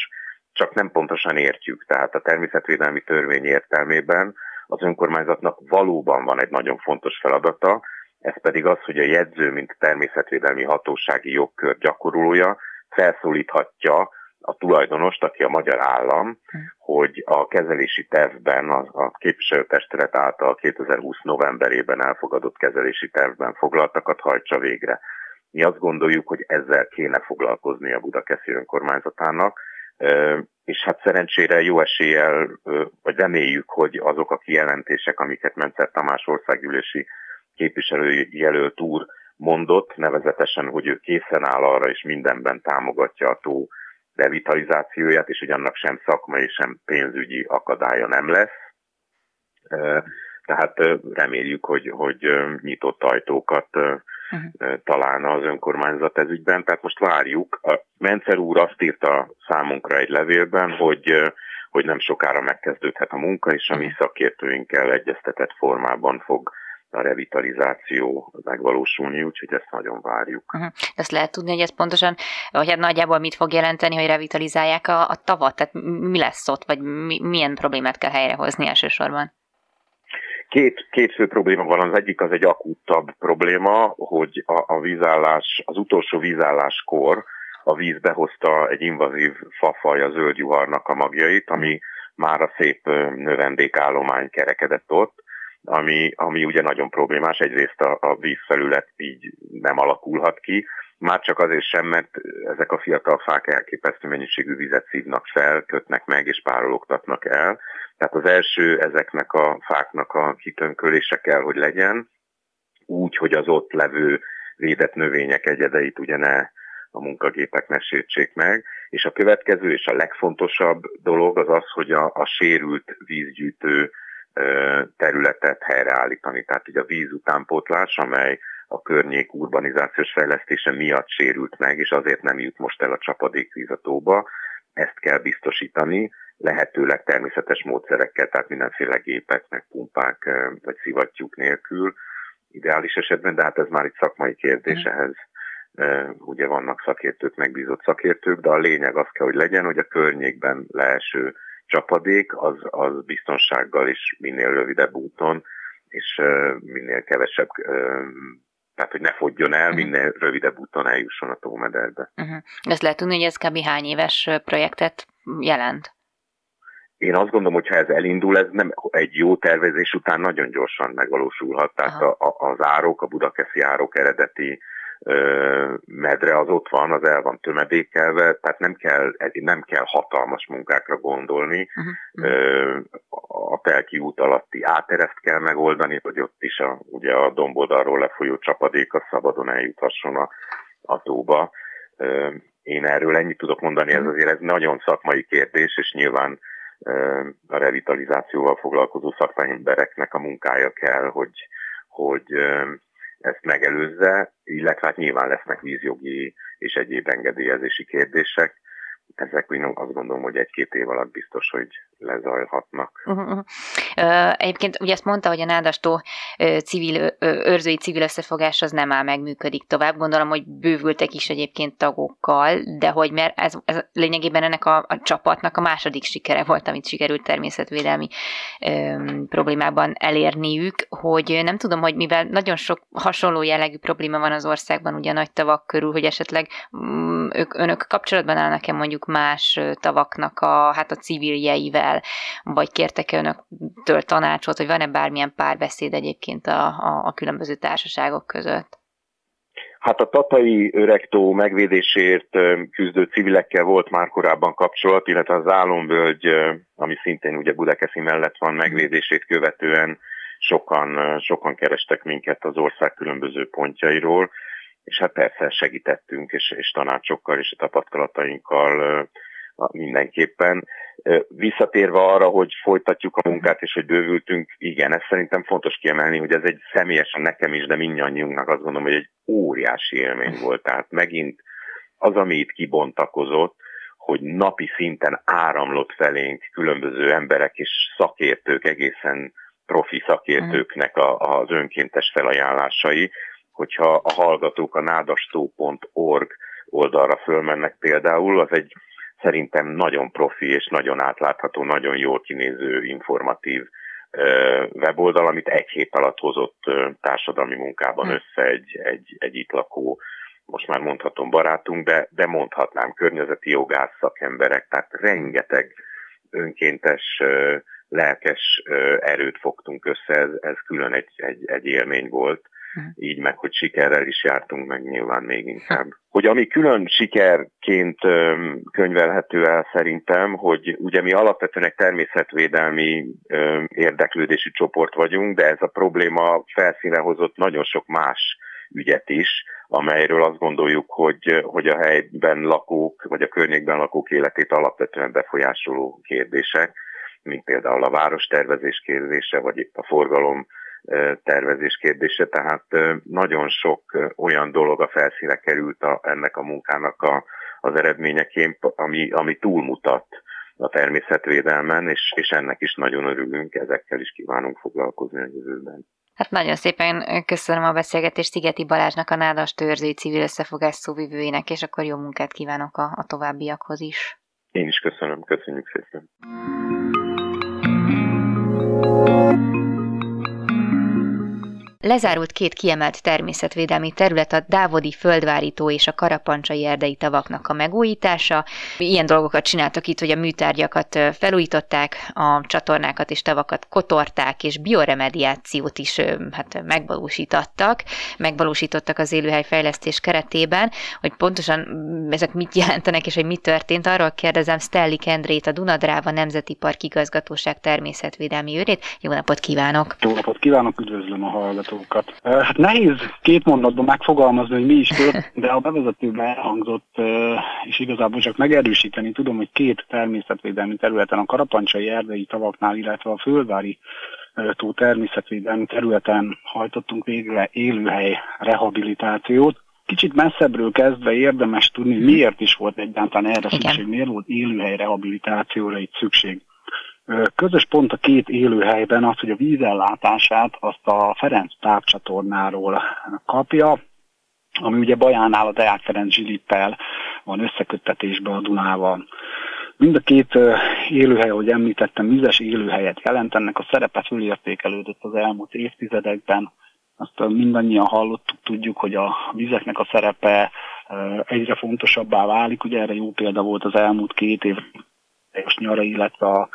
csak nem pontosan értjük. Tehát a természetvédelmi törvény értelmében az önkormányzatnak valóban van egy nagyon fontos feladata, ez pedig az, hogy a jegyző, mint természetvédelmi hatósági jogkör gyakorolója felszólíthatja a tulajdonost, aki a magyar állam, hogy a kezelési tervben, a, a képviselőtestület által 2020 novemberében elfogadott kezelési tervben foglaltakat hajtsa végre. Mi azt gondoljuk, hogy ezzel kéne foglalkozni a Budakeszi önkormányzatának, és hát szerencsére jó eséllyel, vagy reméljük, hogy azok a kijelentések, amiket Mencer Tamás országgyűlési képviselőjelölt úr mondott, nevezetesen, hogy ő készen áll arra, és mindenben támogatja a tó revitalizációját, és hogy annak sem szakmai, sem pénzügyi akadálya nem lesz. Tehát reméljük, hogy, hogy nyitott ajtókat uh-huh. találna az önkormányzat ez ügyben. Tehát most várjuk. A Mencer úr azt írta számunkra egy levélben, hogy hogy nem sokára megkezdődhet a munka, és a mi szakértőinkkel egyeztetett formában fog a revitalizáció megvalósulni, úgyhogy ezt nagyon várjuk. Uh-huh. Ezt lehet tudni, hogy ez pontosan, vagy hát nagyjából mit fog jelenteni, hogy revitalizálják a, a tavat? Tehát mi lesz ott, vagy mi, milyen problémát kell helyrehozni elsősorban? Két, két fő probléma van, az egyik az egy akútabb probléma, hogy a, a vízállás, az utolsó vízálláskor a víz behozta egy invazív fafaj a zöldjuharnak a magjait, ami már a szép növendékállomány kerekedett ott, ami, ami ugye nagyon problémás. Egyrészt a, a vízfelület így nem alakulhat ki, már csak azért sem, mert ezek a fiatal fák elképesztő mennyiségű vizet szívnak fel, kötnek meg és párologtatnak el. Tehát az első ezeknek a fáknak a kitönkölése kell, hogy legyen, úgy, hogy az ott levő védett növények egyedeit ugye ne a munkagépek ne sértsék meg. És a következő és a legfontosabb dolog az az, hogy a, a sérült vízgyűjtő területet helyreállítani. Tehát ugye a víz utánpótlás, amely a környék urbanizációs fejlesztése miatt sérült meg, és azért nem jut most el a csapadékvíz a tóba. Ezt kell biztosítani, lehetőleg természetes módszerekkel, tehát mindenféle gépek, meg pumpák, vagy szivattyúk nélkül, ideális esetben, de hát ez már egy szakmai kérdés, mm. ehhez ugye vannak szakértők, megbízott szakértők, de a lényeg az kell, hogy legyen, hogy a környékben leeső csapadék az, az biztonsággal is minél rövidebb úton, és minél kevesebb tehát hogy ne fogjon el, uh-huh. minél rövidebb úton eljusson a tómederbe. Uh-huh. Ezt lehet tudni, hogy ez kb. hány éves projektet jelent? Én azt gondolom, hogy ha ez elindul, ez nem egy jó tervezés után nagyon gyorsan megvalósulhat. Tehát a, a, az árok, a budakeszi árok eredeti medre az ott van, az el van tömedékelve, tehát nem kell, nem kell hatalmas munkákra gondolni. Uh-huh. A Telki út alatti átereszt kell megoldani, hogy ott is a, ugye a domboldalról lefolyó csapadék a szabadon eljuthasson a, a tóba. Én erről ennyit tudok mondani, ez azért ez nagyon szakmai kérdés, és nyilván a revitalizációval foglalkozó szakembereknek a munkája kell, hogy, hogy ezt megelőzze, illetve hát nyilván lesznek vízjogi és egyéb engedélyezési kérdések. Ezek én azt gondolom, hogy egy-két év alatt biztos, hogy lezajlhatnak. Uh-huh. Uh, egyébként ugye azt mondta, hogy a nádastó civil, őrzői civil összefogás az nem áll meg, működik tovább. Gondolom, hogy bővültek is egyébként tagokkal, de hogy mert ez, ez lényegében ennek a, a csapatnak a második sikere volt, amit sikerült természetvédelmi um, problémában elérniük, hogy nem tudom, hogy mivel nagyon sok hasonló jellegű probléma van az országban, ugye a nagy tavak körül, hogy esetleg um, ők, önök kapcsolatban állnak-e mondjuk más tavaknak a, hát a civiljeivel, el, vagy kértek-e önöktől tanácsot, hogy van-e bármilyen párbeszéd egyébként a, a, a különböző társaságok között? Hát a tatai öregtó megvédésért küzdő civilekkel volt már korábban kapcsolat, illetve az Álomvölgy, ami szintén ugye Budakeszi mellett van megvédését követően sokan, sokan kerestek minket az ország különböző pontjairól, és hát persze segítettünk, és, és tanácsokkal és a tapasztalatainkkal mindenképpen. Visszatérve arra, hogy folytatjuk a munkát, és hogy bővültünk, igen, ez szerintem fontos kiemelni, hogy ez egy személyesen nekem is, de mindannyiunknak azt gondolom, hogy egy óriási élmény volt. Tehát megint az, ami itt kibontakozott, hogy napi szinten áramlott felénk különböző emberek és szakértők, egészen profi szakértőknek a, az önkéntes felajánlásai, hogyha a hallgatók a nádastó.org oldalra fölmennek például, az egy szerintem nagyon profi és nagyon átlátható, nagyon jól kinéző, informatív weboldal, amit egy hét alatt hozott társadalmi munkában hm. össze egy, egy, egy itt lakó, most már mondhatom barátunk, de, de mondhatnám környezeti jogász szakemberek, tehát rengeteg önkéntes, lelkes erőt fogtunk össze, ez, ez külön egy, egy, egy élmény volt így meg, hogy sikerrel is jártunk meg nyilván még inkább. Hogy ami külön sikerként könyvelhető el szerintem, hogy ugye mi alapvetően egy természetvédelmi érdeklődési csoport vagyunk, de ez a probléma felszíne hozott nagyon sok más ügyet is, amelyről azt gondoljuk, hogy, hogy a helyben lakók, vagy a környékben lakók életét alapvetően befolyásoló kérdések, mint például a várostervezés kérdése, vagy itt a forgalom tervezés kérdése, tehát nagyon sok olyan dolog a felszíne került a, ennek a munkának a, az eredményeként, ami, ami túlmutat a természetvédelmen, és, és ennek is nagyon örülünk, ezekkel is kívánunk foglalkozni a jövőben. Hát nagyon szépen köszönöm a beszélgetést Szigeti Balázsnak, a Nádas Törzői Civil Összefogás szóvivőjének, és akkor jó munkát kívánok a, a továbbiakhoz is. Én is köszönöm, köszönjük szépen. Lezárult két kiemelt természetvédelmi terület a Dávodi földvárító és a Karapancsai erdei tavaknak a megújítása. Ilyen dolgokat csináltak itt, hogy a műtárgyakat felújították, a csatornákat és tavakat kotorták, és bioremediációt is hát megvalósítottak, megvalósítottak az élőhelyfejlesztés keretében, hogy pontosan mm, ezek mit jelentenek, és hogy mi történt. Arról kérdezem Stelli Kendrét, a Dunadráva Nemzeti Park Igazgatóság természetvédelmi őrét. Jó napot kívánok! Jó napot kívánok, üdvözlöm a hallgatókat! Hallgatókat. Hát nehéz két mondatban megfogalmazni, hogy mi is tört, de a bevezetőben elhangzott, és igazából csak megerősíteni tudom, hogy két természetvédelmi területen, a Karapancsai erdei tavaknál, illetve a Földvári tó természetvédelmi területen hajtottunk végre élőhely rehabilitációt. Kicsit messzebbről kezdve érdemes tudni, miért is volt egyáltalán erre Igen. szükség, miért volt élőhely rehabilitációra itt szükség. Közös pont a két élőhelyben az, hogy a vízellátását azt a Ferenc távcsatornáról kapja, ami ugye Bajánál a Deák Ferenc Zsilippel van összeköttetésben a Dunával. Mind a két élőhely, ahogy említettem, vizes élőhelyet jelent, ennek a szerepe fölértékelődött az elmúlt évtizedekben. Azt mindannyian hallottuk, tudjuk, hogy a vizeknek a szerepe egyre fontosabbá válik. Ugye erre jó példa volt az elmúlt két év teljes nyara, illetve a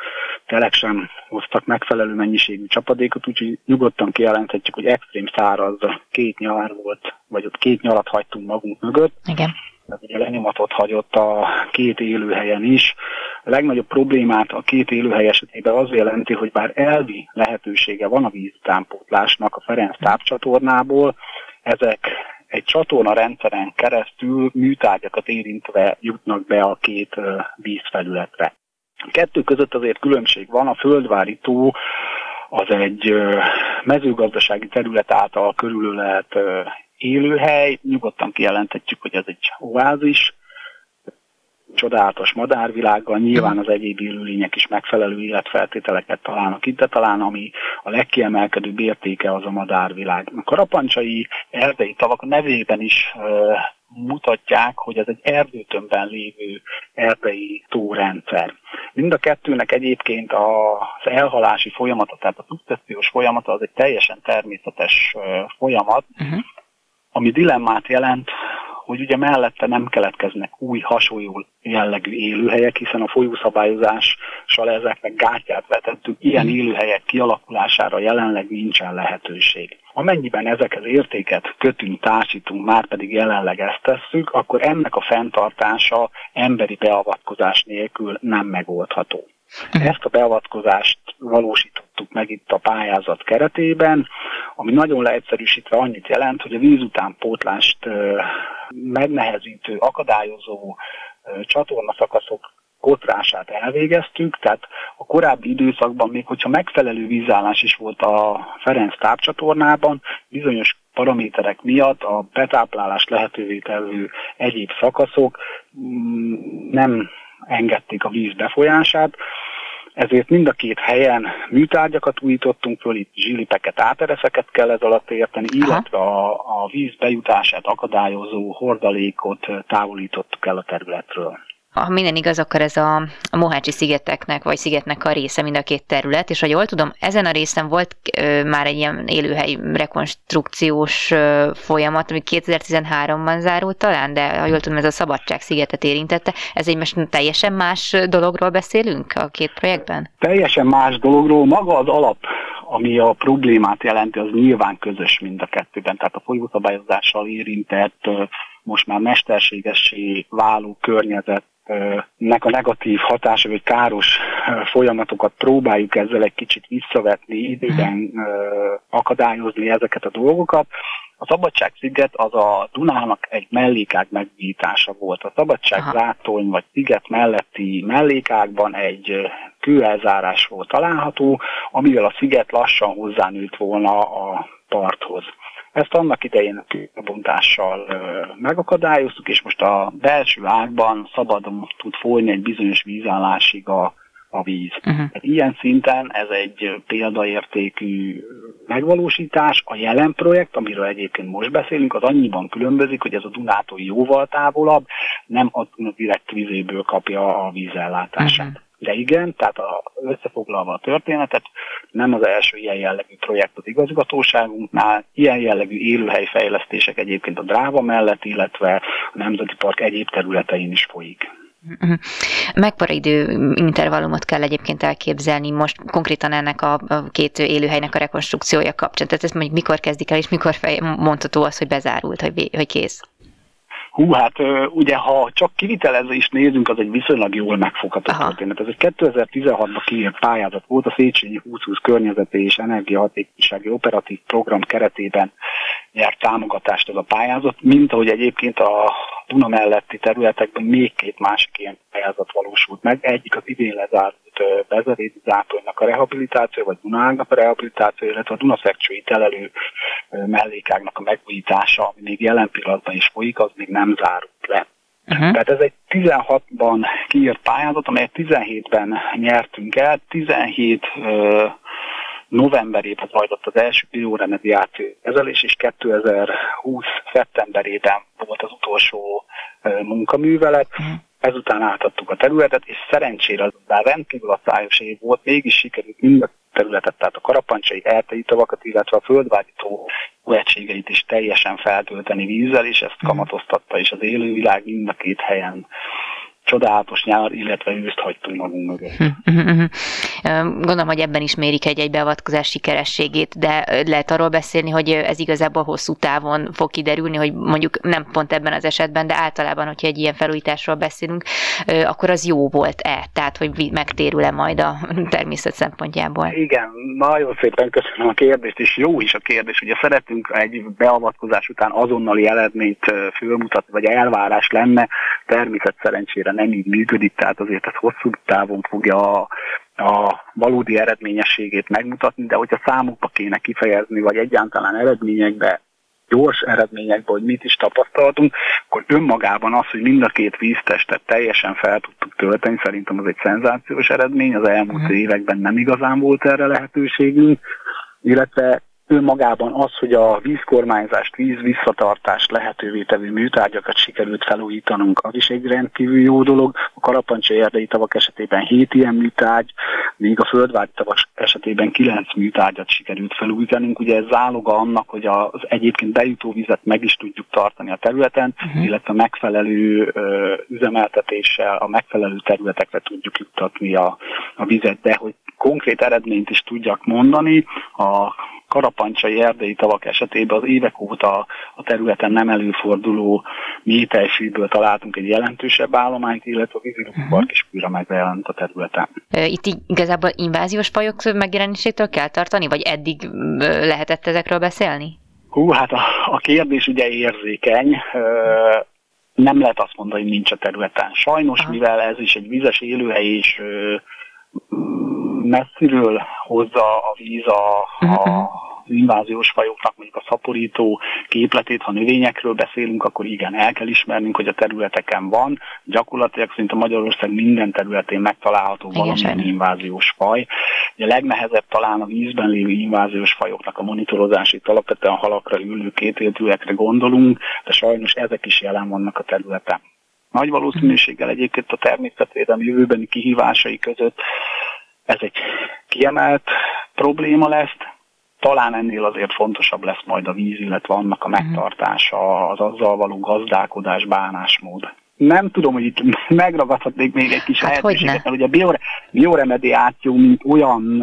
telek sem hoztak megfelelő mennyiségű csapadékot, úgyhogy nyugodtan kijelenthetjük, hogy extrém száraz két nyár volt, vagy ott két nyarat hagytunk magunk mögött. Igen. Tehát ugye lenyomatot hagyott a két élőhelyen is. A legnagyobb problémát a két élőhely esetében az jelenti, hogy bár elvi lehetősége van a víztánpótlásnak a Ferenc tápcsatornából, ezek egy csatorna rendszeren keresztül műtárgyakat érintve jutnak be a két vízfelületre. Kettő között azért különbség van, a földvári tó az egy mezőgazdasági terület által körülölelt élőhely, nyugodtan kijelenthetjük, hogy ez egy oázis, csodálatos madárvilággal, nyilván az egyéb élőlények is megfelelő életfeltételeket találnak itt, de talán ami a legkiemelkedőbb értéke az a madárvilág. A karapancsai erdei tavak nevében is mutatják, hogy ez egy erdőtömbben lévő erdei tórendszer. Mind a kettőnek egyébként az elhalási folyamata, tehát a szukcessziós folyamata az egy teljesen természetes folyamat, uh-huh. ami dilemmát jelent, hogy ugye mellette nem keletkeznek új hasonló jellegű élőhelyek, hiszen a folyószabályozással ezeknek gátját vetettük, ilyen mhm. élőhelyek kialakulására jelenleg nincsen lehetőség. Amennyiben ezekhez értéket kötünk, társítunk, már pedig jelenleg ezt tesszük, akkor ennek a fenntartása emberi beavatkozás nélkül nem megoldható. Mhm. Ezt a beavatkozást valósítottuk meg itt a pályázat keretében, ami nagyon leegyszerűsítve annyit jelent, hogy a víz után pótlást megnehezítő, akadályozó csatornaszakaszok kotrását elvégeztük, tehát a korábbi időszakban még hogyha megfelelő vízállás is volt a Ferenc tápcsatornában, bizonyos paraméterek miatt a betáplálást lehetővé tevő egyéb szakaszok mm, nem engedték a víz befolyását, ezért mind a két helyen műtárgyakat újítottunk föl, itt zsilipeket, átereszeket kell ez alatt érteni, illetve a, a víz bejutását akadályozó hordalékot távolítottuk el a területről ha minden igaz, akkor ez a, a Mohácsi szigeteknek, vagy szigetnek a része mind a két terület, és ha jól tudom, ezen a részen volt ö, már egy ilyen élőhely rekonstrukciós ö, folyamat, ami 2013-ban zárult talán, de ha jól tudom, ez a Szabadság szigetet érintette. Ez egy most teljesen más dologról beszélünk a két projektben? Teljesen más dologról. Maga az alap ami a problémát jelenti, az nyilván közös mind a kettőben. Tehát a folyószabályozással érintett, most már mesterségessé váló környezet nek a negatív hatása, vagy káros folyamatokat próbáljuk ezzel egy kicsit visszavetni, időben akadályozni ezeket a dolgokat. A Szabadság-sziget az a Dunának egy mellékág megújítása volt. A Szabadság-látony vagy sziget melletti mellékágban egy kőelzárás volt található, amivel a sziget lassan hozzánőtt volna a parthoz. Ezt annak idején a bontással megakadályoztuk, és most a belső ágban szabadon tud folyni egy bizonyos vízállásig a, a víz. Uh-huh. Tehát ilyen szinten ez egy példaértékű megvalósítás. A jelen projekt, amiről egyébként most beszélünk, az annyiban különbözik, hogy ez a Dunától jóval távolabb, nem a direkt vizéből kapja a vízellátását. Uh-huh. De igen, tehát a, összefoglalva a történetet, nem az első ilyen jellegű projekt az igazgatóságunknál, ilyen jellegű élőhelyfejlesztések egyébként a Dráva mellett, illetve a Nemzeti Park egyéb területein is folyik. Mhm. Mekkora idő intervallumot kell egyébként elképzelni most konkrétan ennek a, két élőhelynek a rekonstrukciója kapcsán? Tehát ezt mondjuk mikor kezdik el, és mikor fej, mondható az, hogy bezárult, hogy, hogy kész? Hú, hát ugye, ha csak is nézünk, az egy viszonylag jól megfogható Aha. történet. Ez egy 2016-ban kiírt pályázat volt a Széchenyi 2020 környezeti és energiahatékonysági operatív program keretében nyert támogatást ez a pályázat, mint ahogy egyébként a Duna melletti területekben még két másik ilyen pályázat valósult meg. Egyik az idén lezárt Bezerédi zátóinak a rehabilitáció, vagy Dunának a rehabilitáció, illetve a Dunaszekcsői telelő mellékágnak a megújítása, ami még jelen pillanatban is folyik, az még nem zárult le. Uh-huh. Tehát ez egy 16-ban kiírt pályázat, amelyet 17-ben nyertünk el. 17 uh, novemberében zajlott az első bioremediáció kezelés, és 2020 szeptemberében volt az utolsó munkaművelet. Uh-huh ezután átadtuk a területet, és szerencsére az bár rendkívül szájos év volt, mégis sikerült mind a területet, tehát a karapancsai eltei tavakat, illetve a földvágyító egységeit is teljesen feltölteni vízzel, és ezt mhm. kamatoztatta is az élővilág mind a két helyen csodálatos nyár, illetve őszt hagytunk magunk mögött. Hm, hm, hm, Gondolom, hogy ebben is mérik egy-egy beavatkozás sikerességét, de lehet arról beszélni, hogy ez igazából hosszú távon fog kiderülni, hogy mondjuk nem pont ebben az esetben, de általában, hogyha egy ilyen felújításról beszélünk, akkor az jó volt-e? Tehát, hogy megtérül-e majd a természet szempontjából? Igen, nagyon szépen köszönöm a kérdést, és jó is a kérdés. Ugye szeretünk egy beavatkozás után azonnali eredményt fölmutatni, vagy elvárás lenne, természet szerencsére nem így működik, tehát azért ez hosszú távon fogja a, a valódi eredményességét megmutatni, de hogyha számokba kéne kifejezni, vagy egyáltalán eredményekbe, gyors eredményekbe, hogy mit is tapasztaltunk, akkor önmagában az, hogy mind a két víztestet teljesen fel tudtuk tölteni, szerintem az egy szenzációs eredmény, az elmúlt mm. években nem igazán volt erre lehetőségünk, illetve önmagában az, hogy a vízkormányzást, víz visszatartást lehetővé tevő műtárgyakat sikerült felújítanunk, az is egy rendkívül jó dolog. A karapancsai erdei tavak esetében 7 ilyen műtárgy, míg a földvágy tavak esetében 9 műtárgyat sikerült felújítanunk. Ugye ez záloga annak, hogy az egyébként bejutó vizet meg is tudjuk tartani a területen, uh-huh. illetve megfelelő ö, üzemeltetéssel a megfelelő területekre tudjuk juttatni a, a vizet, de hogy konkrét eredményt is tudjak mondani, a karapancsai erdei tavak esetében az évek óta a területen nem előforduló métejfűből találtunk egy jelentősebb állományt, illetve a vízilópark uh-huh. is újra megjelent a területen. Itt igazából inváziós fajok megjelenésétől kell tartani, vagy eddig lehetett ezekről beszélni? Hú, hát a, a kérdés ugye érzékeny. Nem lehet azt mondani, hogy nincs a területen. Sajnos, Aha. mivel ez is egy vizes élőhely, és messziről hozza a víz a, a inváziós fajoknak mondjuk a szaporító képletét, ha növényekről beszélünk, akkor igen, el kell ismernünk, hogy a területeken van. Gyakorlatilag szinte Magyarország minden területén megtalálható valamilyen inváziós faj. Ugye a legnehezebb talán a vízben lévő inváziós fajoknak a monitorozása, itt alapvetően halakra, ülő kétéltőekre gondolunk, de sajnos ezek is jelen vannak a területen. Nagy valószínűséggel egyébként a természetvédelmi jövőbeni kihívásai között ez egy kiemelt probléma lesz, talán ennél azért fontosabb lesz majd a víz, illetve annak a mhm. megtartása, az azzal való gazdálkodás, bánásmód. Nem tudom, hogy itt megragadhatnék még egy kis hát lehetőséget, mert ugye a biore, bioremediáció, mint olyan,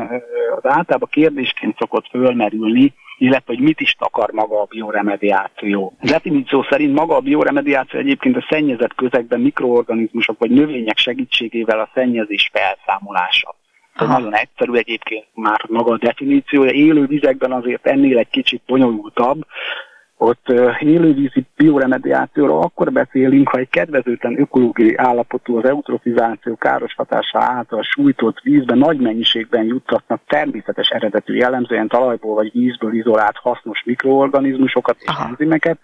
az általában kérdésként szokott fölmerülni, illetve hogy mit is takar maga a bioremediáció. Definíció szerint maga a bioremediáció egyébként a szennyezett közegben mikroorganizmusok vagy növények segítségével a szennyezés felszámolása. Ez nagyon egyszerű egyébként már maga a definíciója. Élő vizekben azért ennél egy kicsit bonyolultabb. ott élővízi bioremediációról akkor beszélünk, ha egy kedvezőtlen ökológiai állapotú az eutrofizáció káros hatása által sújtott vízben nagy mennyiségben juttatnak természetes eredetű jellemzően talajból vagy vízből izolált hasznos mikroorganizmusokat és enzimeket,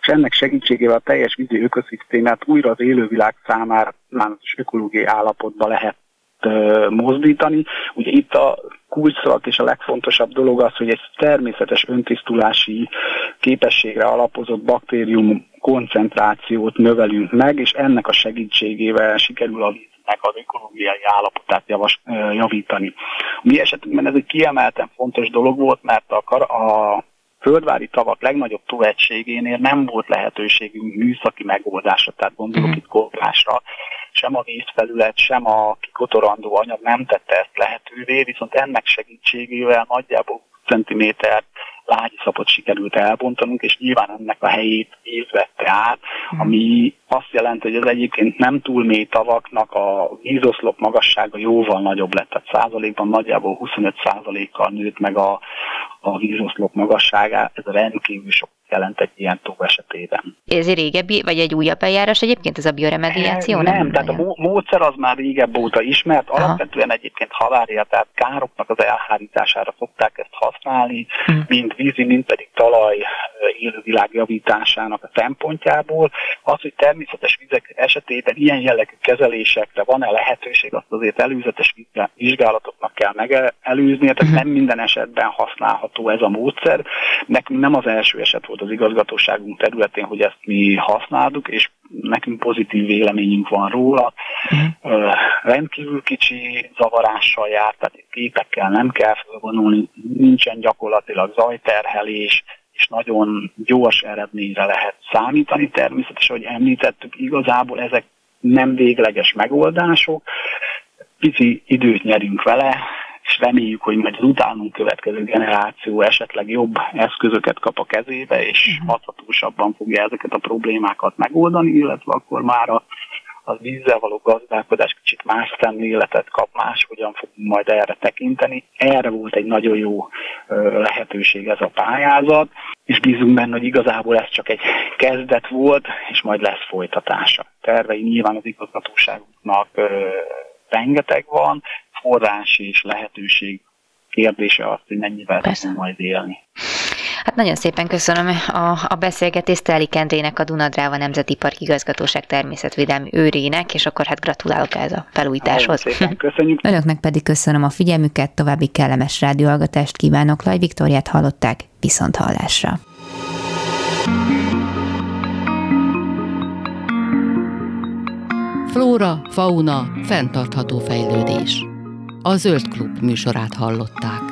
és ennek segítségével a teljes vízi ökoszisztémát újra az élővilág számára ökológiai állapotba lehet mozdítani. Ugye itt a kulcsszavak és a legfontosabb dolog az, hogy egy természetes öntisztulási képességre alapozott baktérium koncentrációt növelünk meg, és ennek a segítségével sikerül a víznek az ökológiai állapotát javas, javítani. A mi esetünkben ez egy kiemelten fontos dolog volt, mert a, kar- a földvári tavak legnagyobb túlegységénél nem volt lehetőségünk műszaki megoldásra, tehát gondolok uh-huh. itt koplásra, sem a vízfelület, sem a kikotorandó anyag nem tette ezt lehetővé, viszont ennek segítségével nagyjából centiméter lágyszapot sikerült elbontanunk, és nyilván ennek a helyét víz vette át, hmm. ami azt jelenti, hogy az egyébként nem túl mély tavaknak a vízoszlop magassága jóval nagyobb lett, tehát százalékban nagyjából 25 százalékkal nőtt meg a, a vízoszlop magasságá, ez rendkívül sok jelent egy ilyen tó esetében. Ez egy régebbi, vagy egy újabb eljárás egyébként ez a bioremediáció? Nem, nem tehát a módszer az már régebb óta ismert, Aha. alapvetően egyébként halária, tehát károknak az elhárítására szokták ezt használni, hmm. mind vízi, mind pedig talaj élővilág javításának a szempontjából. Az, hogy természetes vizek esetében ilyen jellegű kezelésekre van-e lehetőség, azt azért előzetes vizsgálatoknak kell megelőzni, tehát hmm. nem minden esetben használható ez a módszer. Nekünk nem az első eset volt volt az igazgatóságunk területén, hogy ezt mi használtuk, és nekünk pozitív véleményünk van róla. Uh-huh. Rendkívül kicsi zavarással jár, tehát képekkel nem kell felvonulni, nincsen gyakorlatilag zajterhelés, és nagyon gyors eredményre lehet számítani. Természetesen, hogy említettük, igazából ezek nem végleges megoldások, pici időt nyerünk vele, és reméljük, hogy majd az utánunk következő generáció esetleg jobb eszközöket kap a kezébe, és uh-huh. hathatósabban fogja ezeket a problémákat megoldani, illetve akkor már a, a vízzel való gazdálkodás kicsit más szemléletet kap, más hogyan fogunk majd erre tekinteni. Erre volt egy nagyon jó lehetőség ez a pályázat, és bízunk benne, hogy igazából ez csak egy kezdet volt, és majd lesz folytatása. Tervei nyilván az igazgatóságunknak rengeteg van, forrás és lehetőség kérdése az, hogy mennyivel tudunk majd élni. Hát nagyon szépen köszönöm a, a beszélgetést Teli Kendrének, a Dunadráva Nemzeti Park Igazgatóság természetvédelmi őrének, és akkor hát gratulálok ez a felújításhoz. Nagyon szépen köszönjük. Önöknek pedig köszönöm a figyelmüket, további kellemes rádióalgatást kívánok. Laj Viktoriát hallották, viszont hallásra. Flóra, fauna, fenntartható fejlődés a Zöld Klub műsorát hallották.